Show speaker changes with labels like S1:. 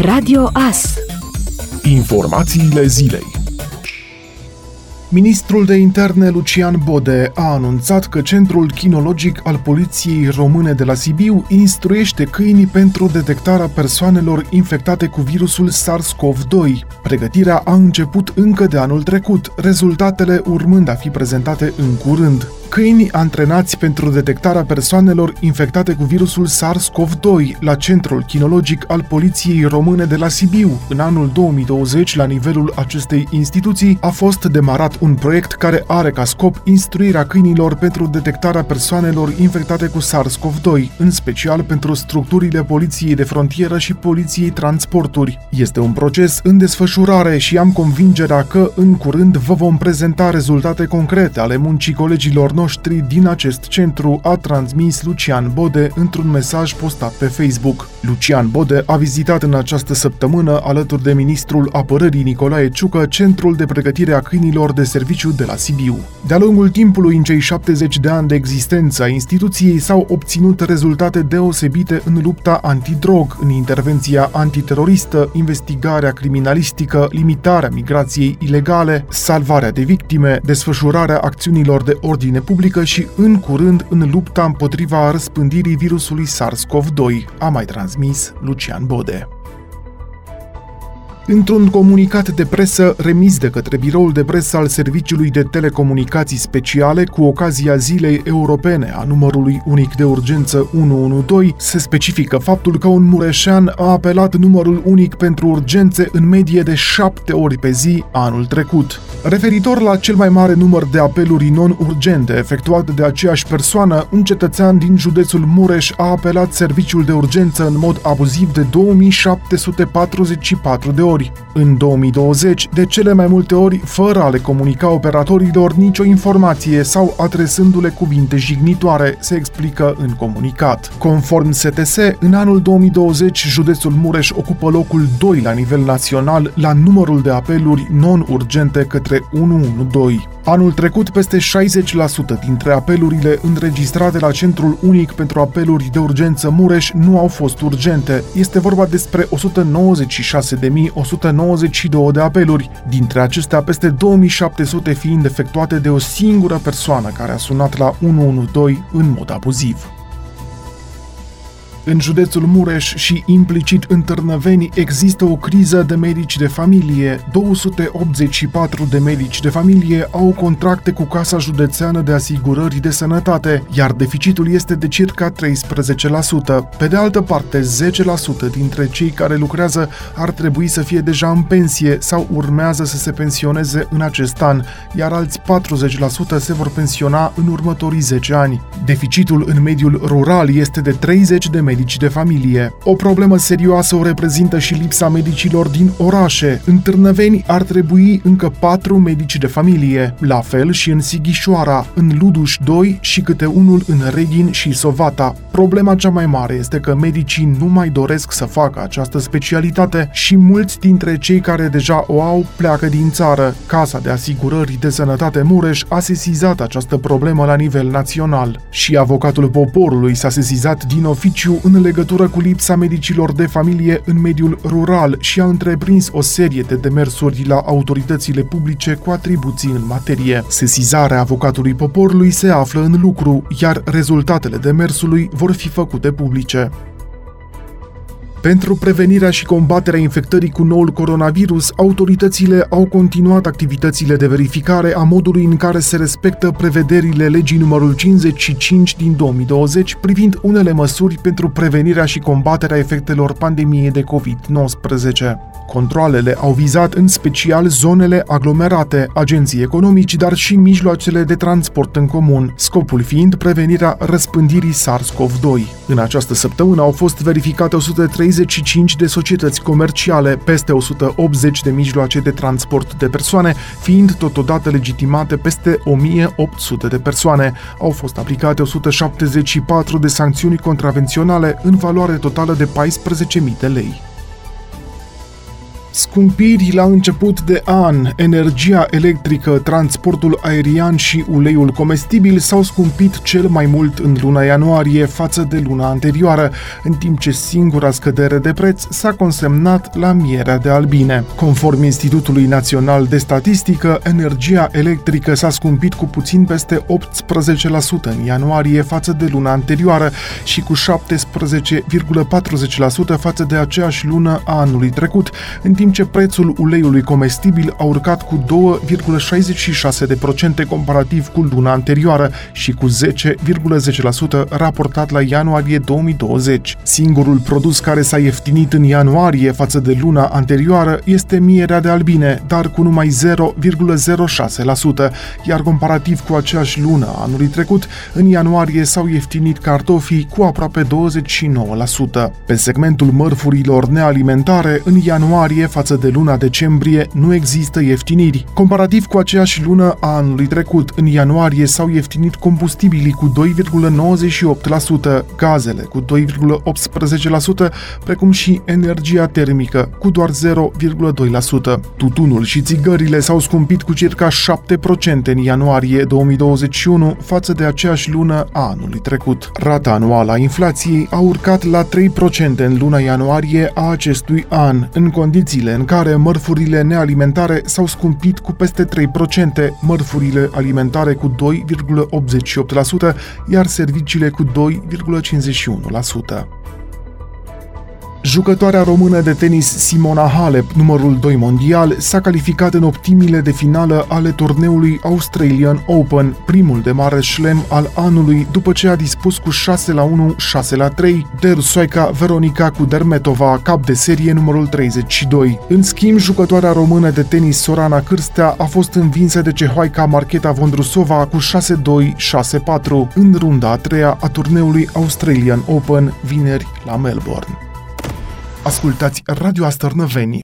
S1: Radio AS.
S2: Informațiile zilei. Ministrul de Interne Lucian Bode a anunțat că Centrul Kinologic al Poliției Române de la Sibiu instruiește câinii pentru detectarea persoanelor infectate cu virusul SARS-CoV-2. Pregătirea a început încă de anul trecut, rezultatele urmând a fi prezentate în curând câini antrenați pentru detectarea persoanelor infectate cu virusul SARS-CoV-2 la Centrul Kinologic al Poliției Române de la Sibiu. În anul 2020, la nivelul acestei instituții, a fost demarat un proiect care are ca scop instruirea câinilor pentru detectarea persoanelor infectate cu SARS-CoV-2, în special pentru structurile Poliției de Frontieră și Poliției Transporturi. Este un proces în desfășurare și am convingerea că, în curând, vă vom prezenta rezultate concrete ale muncii colegilor noștri noștri din acest centru, a transmis Lucian Bode într-un mesaj postat pe Facebook. Lucian Bode a vizitat în această săptămână, alături de ministrul apărării Nicolae Ciucă, centrul de pregătire a câinilor de serviciu de la Sibiu. De-a lungul timpului, în cei 70 de ani de existență a instituției, s-au obținut rezultate deosebite în lupta antidrog, în intervenția antiteroristă, investigarea criminalistică, limitarea migrației ilegale, salvarea de victime, desfășurarea acțiunilor de ordine publică, publică și în curând în lupta împotriva răspândirii virusului SARS-CoV-2, a mai transmis Lucian Bode. Într-un comunicat de presă remis de către biroul de presă al Serviciului de Telecomunicații Speciale cu ocazia Zilei Europene a numărului unic de urgență 112, se specifică faptul că un mureșean a apelat numărul unic pentru urgențe în medie de șapte ori pe zi anul trecut. Referitor la cel mai mare număr de apeluri non-urgente efectuate de aceeași persoană, un cetățean din județul Mureș a apelat serviciul de urgență în mod abuziv de 2744 de ori ori. În 2020, de cele mai multe ori, fără a le comunica operatorilor nicio informație sau adresându-le cuvinte jignitoare, se explică în comunicat. Conform STS, în anul 2020, județul Mureș ocupă locul 2 la nivel național la numărul de apeluri non-urgente către 112. Anul trecut, peste 60% dintre apelurile înregistrate la Centrul Unic pentru Apeluri de Urgență Mureș nu au fost urgente. Este vorba despre 196.192 de apeluri, dintre acestea peste 2700 fiind efectuate de o singură persoană care a sunat la 112 în mod abuziv. În județul Mureș și implicit în Târnăveni există o criză de medici de familie. 284 de medici de familie au contracte cu Casa Județeană de Asigurări de Sănătate, iar deficitul este de circa 13%. Pe de altă parte, 10% dintre cei care lucrează ar trebui să fie deja în pensie sau urmează să se pensioneze în acest an, iar alți 40% se vor pensiona în următorii 10 ani. Deficitul în mediul rural este de 30 de medici medici de familie. O problemă serioasă o reprezintă și lipsa medicilor din orașe. În Târnăveni ar trebui încă patru medici de familie, la fel și în Sighișoara, în Luduș 2 și câte unul în Reghin și Sovata. Problema cea mai mare este că medicii nu mai doresc să facă această specialitate și mulți dintre cei care deja o au pleacă din țară. Casa de Asigurări de Sănătate Mureș a sesizat această problemă la nivel național și avocatul poporului s-a sesizat din oficiu în legătură cu lipsa medicilor de familie în mediul rural și a întreprins o serie de demersuri la autoritățile publice cu atribuții în materie. Sesizarea avocatului poporului se află în lucru, iar rezultatele demersului vor fi făcute publice. Pentru prevenirea și combaterea infectării cu noul coronavirus, autoritățile au continuat activitățile de verificare a modului în care se respectă prevederile legii numărul 55 din 2020 privind unele măsuri pentru prevenirea și combaterea efectelor pandemiei de COVID-19. Controlele au vizat în special zonele aglomerate, agenții economici, dar și mijloacele de transport în comun, scopul fiind prevenirea răspândirii SARS-CoV-2. În această săptămână au fost verificate 135 de societăți comerciale, peste 180 de mijloace de transport de persoane, fiind totodată legitimate peste 1800 de persoane. Au fost aplicate 174 de sancțiuni contravenționale în valoare totală de 14.000 de lei. Scumpiri la început de an, energia electrică, transportul aerian și uleiul comestibil s-au scumpit cel mai mult în luna ianuarie față de luna anterioară, în timp ce singura scădere de preț s-a consemnat la mierea de albine. Conform Institutului Național de Statistică, energia electrică s-a scumpit cu puțin peste 18% în ianuarie față de luna anterioară și cu 17,40% față de aceeași lună a anului trecut, în timp timp ce prețul uleiului comestibil a urcat cu 2,66% comparativ cu luna anterioară și cu 10,10% raportat la ianuarie 2020. Singurul produs care s-a ieftinit în ianuarie față de luna anterioară este mierea de albine, dar cu numai 0,06%, iar comparativ cu aceeași lună anului trecut, în ianuarie s-au ieftinit cartofii cu aproape 29%. Pe segmentul mărfurilor nealimentare, în ianuarie față de luna decembrie nu există ieftiniri. Comparativ cu aceeași lună a anului trecut, în ianuarie s-au ieftinit combustibilii cu 2,98%, gazele cu 2,18%, precum și energia termică cu doar 0,2%. Tutunul și țigările s-au scumpit cu circa 7% în ianuarie 2021 față de aceeași lună a anului trecut. Rata anuală a inflației a urcat la 3% în luna ianuarie a acestui an, în condițiile zile în care mărfurile nealimentare s-au scumpit cu peste 3%, mărfurile alimentare cu 2,88%, iar serviciile cu 2,51%. Jucătoarea română de tenis Simona Halep, numărul 2 mondial, s-a calificat în optimile de finală ale turneului Australian Open, primul de mare șlem al anului, după ce a dispus cu 6 la 1, 6 la 3 de rusoica Veronica Kudermetova, cap de serie numărul 32. În schimb, jucătoarea română de tenis Sorana Cârstea a fost învinsă de cehoaica Marcheta Vondrusova cu 6-2, 6-4 în runda a treia a turneului Australian Open, vineri la Melbourne. Ascultați Radio Astărnăveni